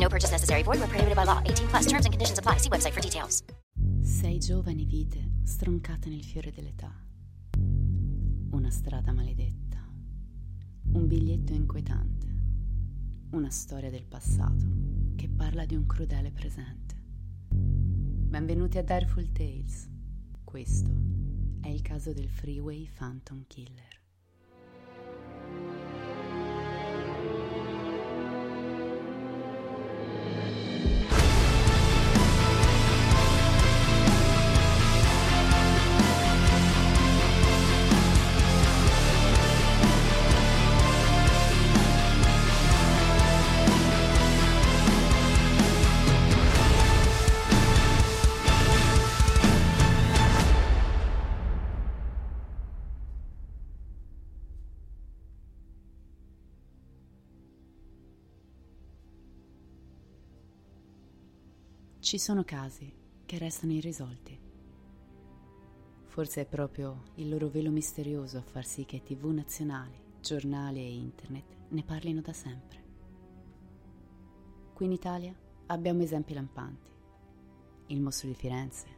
No purchase necessary. Void where prohibited by law. 18 plus terms and conditions apply. See website for details. Sei giovani vite stroncate nel fiore dell'età. Una strada maledetta. Un biglietto inquietante. Una storia del passato che parla di un crudele presente. Benvenuti a Direful Tales. Questo è il caso del Freeway Phantom Killer. Ci sono casi che restano irrisolti. Forse è proprio il loro velo misterioso a far sì che tv nazionali, giornali e internet ne parlino da sempre. Qui in Italia abbiamo esempi lampanti. Il mostro di Firenze,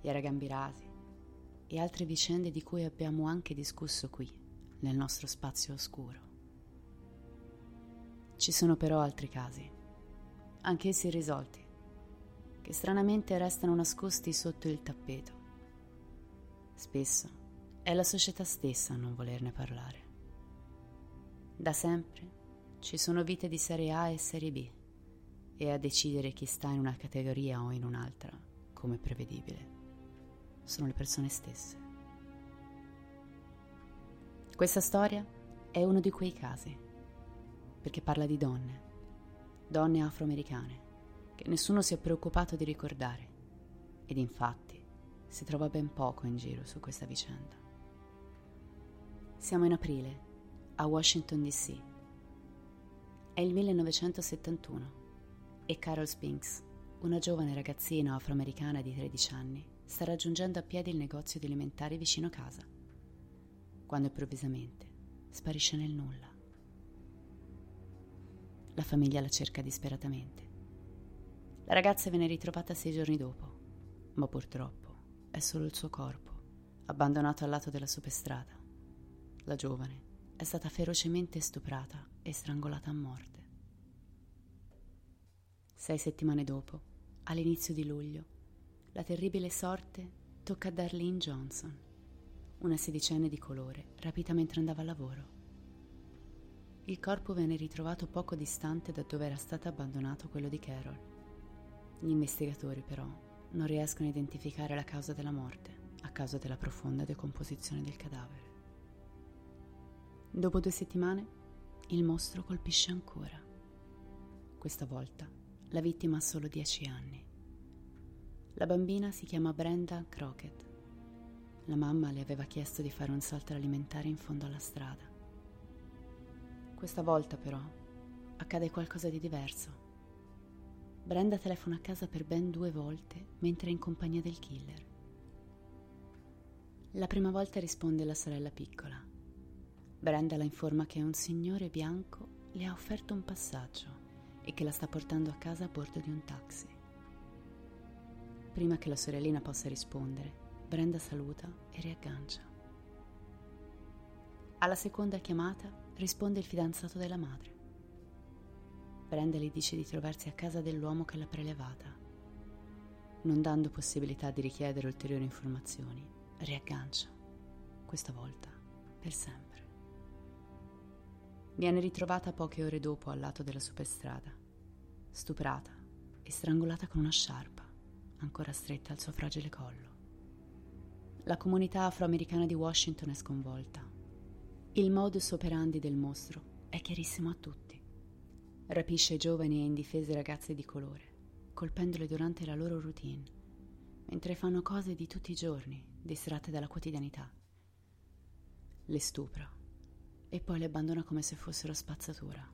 gli Aragambirati e altre vicende di cui abbiamo anche discusso qui, nel nostro spazio oscuro. Ci sono però altri casi, anch'essi irrisolti, che stranamente restano nascosti sotto il tappeto. Spesso è la società stessa a non volerne parlare. Da sempre ci sono vite di serie A e serie B e a decidere chi sta in una categoria o in un'altra, come prevedibile, sono le persone stesse. Questa storia è uno di quei casi, perché parla di donne, donne afroamericane che nessuno si è preoccupato di ricordare ed infatti si trova ben poco in giro su questa vicenda. Siamo in aprile, a Washington DC. È il 1971 e Carol Spinks, una giovane ragazzina afroamericana di 13 anni, sta raggiungendo a piedi il negozio di alimentari vicino casa, quando improvvisamente sparisce nel nulla. La famiglia la cerca disperatamente la ragazza viene ritrovata sei giorni dopo, ma purtroppo è solo il suo corpo, abbandonato al lato della superstrada. La giovane è stata ferocemente stuprata e strangolata a morte. Sei settimane dopo, all'inizio di luglio, la terribile sorte tocca a Darlene Johnson, una sedicenne di colore, rapita mentre andava a lavoro. Il corpo venne ritrovato poco distante da dove era stato abbandonato quello di Carol. Gli investigatori però non riescono a identificare la causa della morte a causa della profonda decomposizione del cadavere. Dopo due settimane il mostro colpisce ancora. Questa volta la vittima ha solo 10 anni. La bambina si chiama Brenda Crockett. La mamma le aveva chiesto di fare un salto alimentare in fondo alla strada. Questa volta però accade qualcosa di diverso. Brenda telefona a casa per ben due volte mentre è in compagnia del killer. La prima volta risponde la sorella piccola. Brenda la informa che un signore bianco le ha offerto un passaggio e che la sta portando a casa a bordo di un taxi. Prima che la sorellina possa rispondere, Brenda saluta e riaggancia. Alla seconda chiamata risponde il fidanzato della madre. Brenda le dice di trovarsi a casa dell'uomo che l'ha prelevata. Non dando possibilità di richiedere ulteriori informazioni, riaggancia, questa volta per sempre. Viene ritrovata poche ore dopo al lato della superstrada. stuprata e strangolata con una sciarpa ancora stretta al suo fragile collo. La comunità afroamericana di Washington è sconvolta. Il modus operandi del mostro è chiarissimo a tutti. Rapisce giovani e indifese ragazze di colore, colpendole durante la loro routine, mentre fanno cose di tutti i giorni, distratte dalla quotidianità. Le stupra e poi le abbandona come se fossero spazzatura,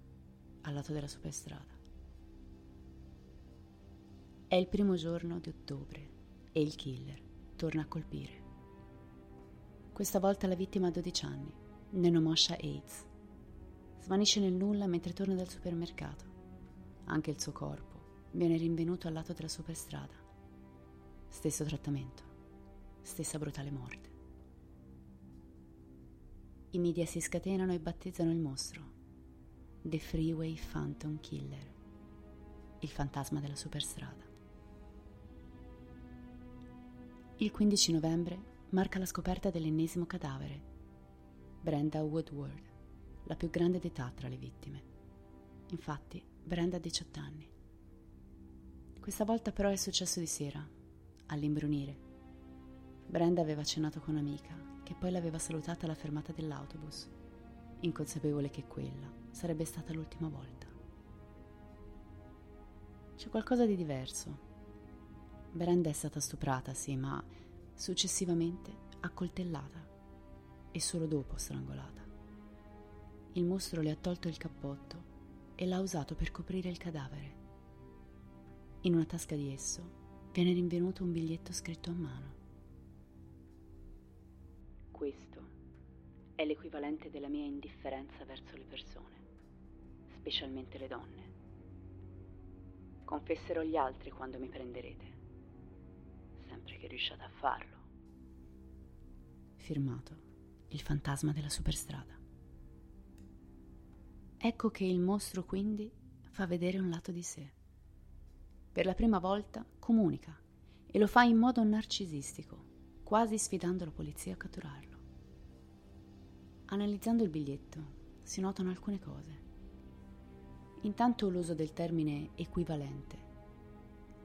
al lato della superstrada. È il primo giorno di ottobre e il killer torna a colpire. Questa volta la vittima ha 12 anni, Nenomosha AIDS. Svanisce nel nulla mentre torna dal supermercato. Anche il suo corpo viene rinvenuto al lato della superstrada. Stesso trattamento, stessa brutale morte. I media si scatenano e battezzano il mostro. The Freeway Phantom Killer. Il fantasma della superstrada. Il 15 novembre marca la scoperta dell'ennesimo cadavere, Brenda Woodward, la più grande d'età tra le vittime. Infatti, Brenda ha 18 anni. Questa volta però è successo di sera, all'imbrunire. Brenda aveva cenato con un'amica, che poi l'aveva salutata alla fermata dell'autobus, inconsapevole che quella sarebbe stata l'ultima volta. C'è qualcosa di diverso Brenda è stata stuprata, sì, ma successivamente accoltellata e solo dopo strangolata. Il mostro le ha tolto il cappotto e l'ha usato per coprire il cadavere. In una tasca di esso viene rinvenuto un biglietto scritto a mano. Questo è l'equivalente della mia indifferenza verso le persone, specialmente le donne. Confesserò gli altri quando mi prenderete sempre che riusciate a farlo. Firmato Il fantasma della superstrada. Ecco che il mostro quindi fa vedere un lato di sé. Per la prima volta comunica e lo fa in modo narcisistico, quasi sfidando la polizia a catturarlo. Analizzando il biglietto si notano alcune cose. Intanto l'uso del termine equivalente,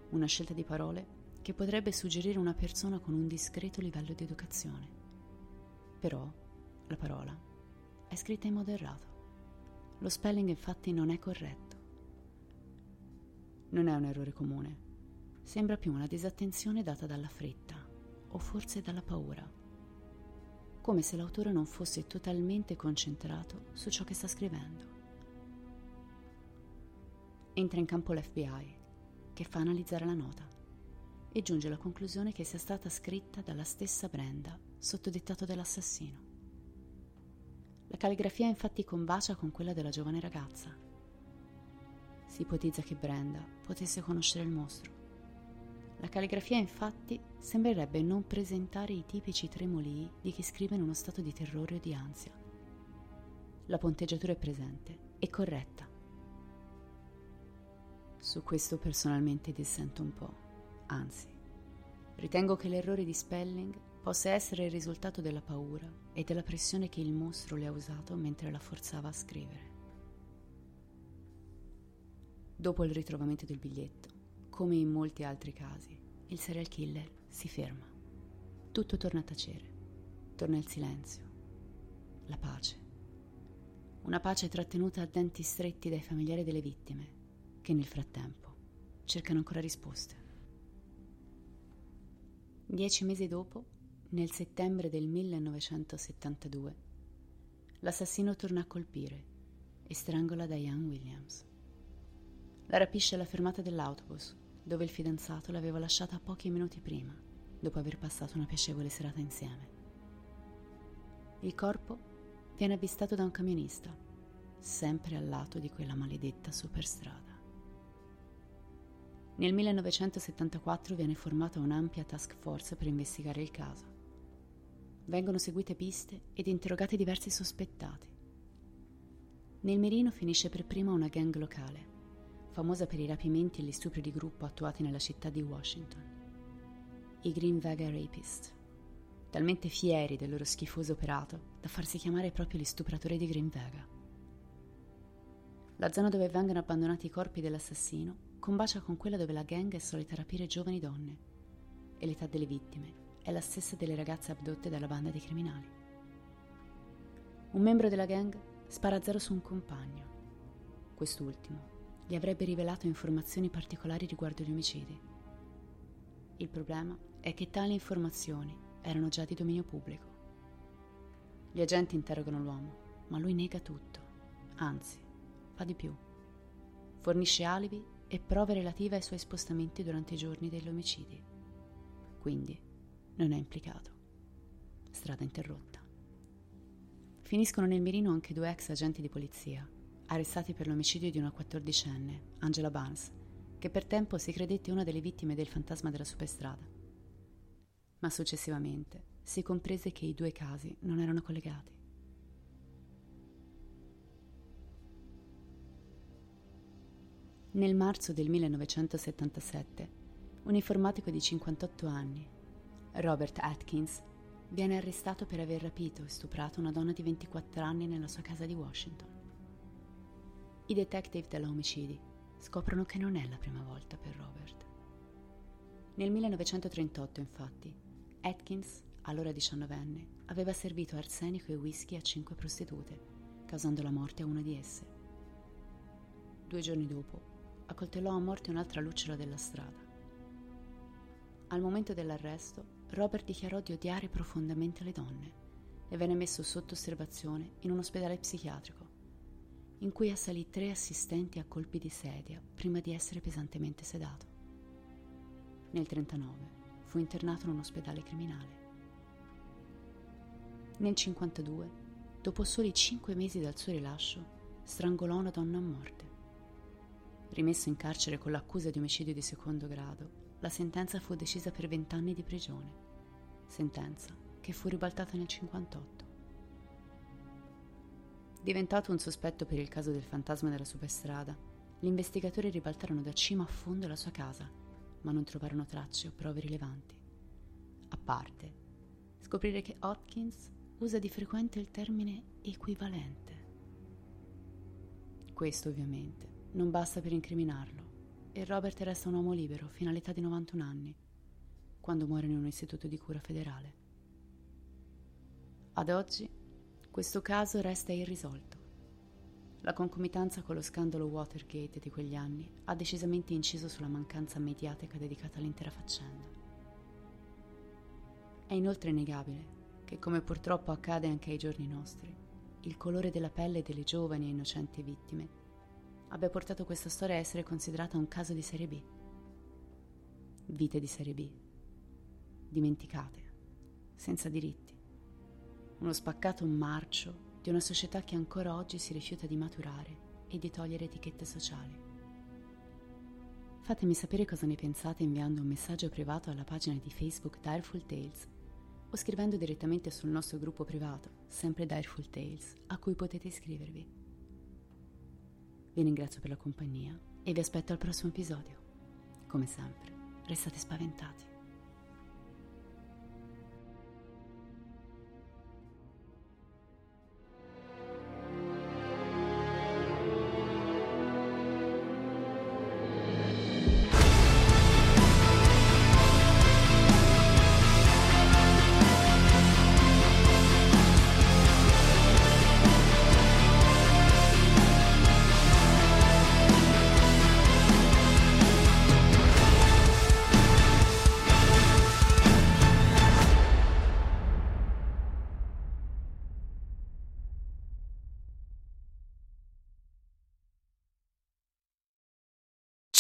una scelta di parole che potrebbe suggerire una persona con un discreto livello di educazione. Però la parola è scritta in modo errato. Lo spelling infatti non è corretto. Non è un errore comune. Sembra più una disattenzione data dalla fretta o forse dalla paura. Come se l'autore non fosse totalmente concentrato su ciò che sta scrivendo. Entra in campo l'FBI, che fa analizzare la nota e giunge alla conclusione che sia stata scritta dalla stessa Brenda sotto dettato dell'assassino. La calligrafia infatti combacia con quella della giovane ragazza. Si ipotizza che Brenda potesse conoscere il mostro. La calligrafia infatti sembrerebbe non presentare i tipici tremolii di chi scrive in uno stato di terrore o di ansia. La ponteggiatura è presente e corretta. Su questo personalmente dissento un po'. Anzi, ritengo che l'errore di spelling possa essere il risultato della paura e della pressione che il mostro le ha usato mentre la forzava a scrivere. Dopo il ritrovamento del biglietto, come in molti altri casi, il serial killer si ferma. Tutto torna a tacere. Torna il silenzio. La pace. Una pace trattenuta a denti stretti dai familiari delle vittime, che nel frattempo cercano ancora risposte. Dieci mesi dopo, nel settembre del 1972, l'assassino torna a colpire e strangola Diane Williams. La rapisce alla fermata dell'autobus, dove il fidanzato l'aveva lasciata pochi minuti prima, dopo aver passato una piacevole serata insieme. Il corpo viene avvistato da un camionista, sempre al lato di quella maledetta superstrada. Nel 1974 viene formata un'ampia task force per investigare il caso. Vengono seguite piste ed interrogati diversi sospettati. Nel mirino finisce per prima una gang locale, famosa per i rapimenti e gli stupri di gruppo attuati nella città di Washington. I Green Vega Rapist, talmente fieri del loro schifoso operato da farsi chiamare proprio gli stupratori di Green Vega. La zona dove vengono abbandonati i corpi dell'assassino combacia con quella dove la gang è solita rapire giovani donne e l'età delle vittime è la stessa delle ragazze abdotte dalla banda dei criminali. Un membro della gang spara a zero su un compagno. Quest'ultimo gli avrebbe rivelato informazioni particolari riguardo gli omicidi. Il problema è che tali informazioni erano già di dominio pubblico. Gli agenti interrogano l'uomo, ma lui nega tutto, anzi, fa di più. Fornisce alibi e prove relative ai suoi spostamenti durante i giorni degli omicidi. Quindi non è implicato. Strada interrotta. Finiscono nel mirino anche due ex agenti di polizia, arrestati per l'omicidio di una quattordicenne, Angela Barnes, che per tempo si credette una delle vittime del fantasma della superstrada. Ma successivamente si comprese che i due casi non erano collegati. Nel marzo del 1977, un informatico di 58 anni, Robert Atkins, viene arrestato per aver rapito e stuprato una donna di 24 anni nella sua casa di Washington. I detective della omicidi scoprono che non è la prima volta per Robert. Nel 1938, infatti, Atkins, allora diciannovenne, aveva servito arsenico e whisky a cinque prostitute, causando la morte a una di esse. Due giorni dopo, accoltellò a morte un'altra lucciola della strada. Al momento dell'arresto, Robert dichiarò di odiare profondamente le donne e venne messo sotto osservazione in un ospedale psichiatrico, in cui assalì tre assistenti a colpi di sedia prima di essere pesantemente sedato. Nel 1939 fu internato in un ospedale criminale. Nel 1952, dopo soli cinque mesi dal suo rilascio, strangolò una donna a morte. Rimesso in carcere con l'accusa di omicidio di secondo grado, la sentenza fu decisa per vent'anni di prigione, sentenza che fu ribaltata nel 1958. Diventato un sospetto per il caso del fantasma della superstrada, gli investigatori ribaltarono da cima a fondo la sua casa, ma non trovarono tracce o prove rilevanti. A parte scoprire che Hopkins usa di frequente il termine equivalente. Questo ovviamente non basta per incriminarlo e Robert resta un uomo libero fino all'età di 91 anni, quando muore in un istituto di cura federale. Ad oggi questo caso resta irrisolto. La concomitanza con lo scandalo Watergate di quegli anni ha decisamente inciso sulla mancanza mediatica dedicata all'intera faccenda. È inoltre innegabile che, come purtroppo accade anche ai giorni nostri, il colore della pelle delle giovani e innocenti vittime abbia portato questa storia a essere considerata un caso di serie B. Vite di serie B. Dimenticate, senza diritti. Uno spaccato marcio di una società che ancora oggi si rifiuta di maturare e di togliere etichette sociali. Fatemi sapere cosa ne pensate inviando un messaggio privato alla pagina di Facebook Direful Tales o scrivendo direttamente sul nostro gruppo privato, sempre Direful Tales, a cui potete iscrivervi. Vi ringrazio per la compagnia e vi aspetto al prossimo episodio. Come sempre, restate spaventati.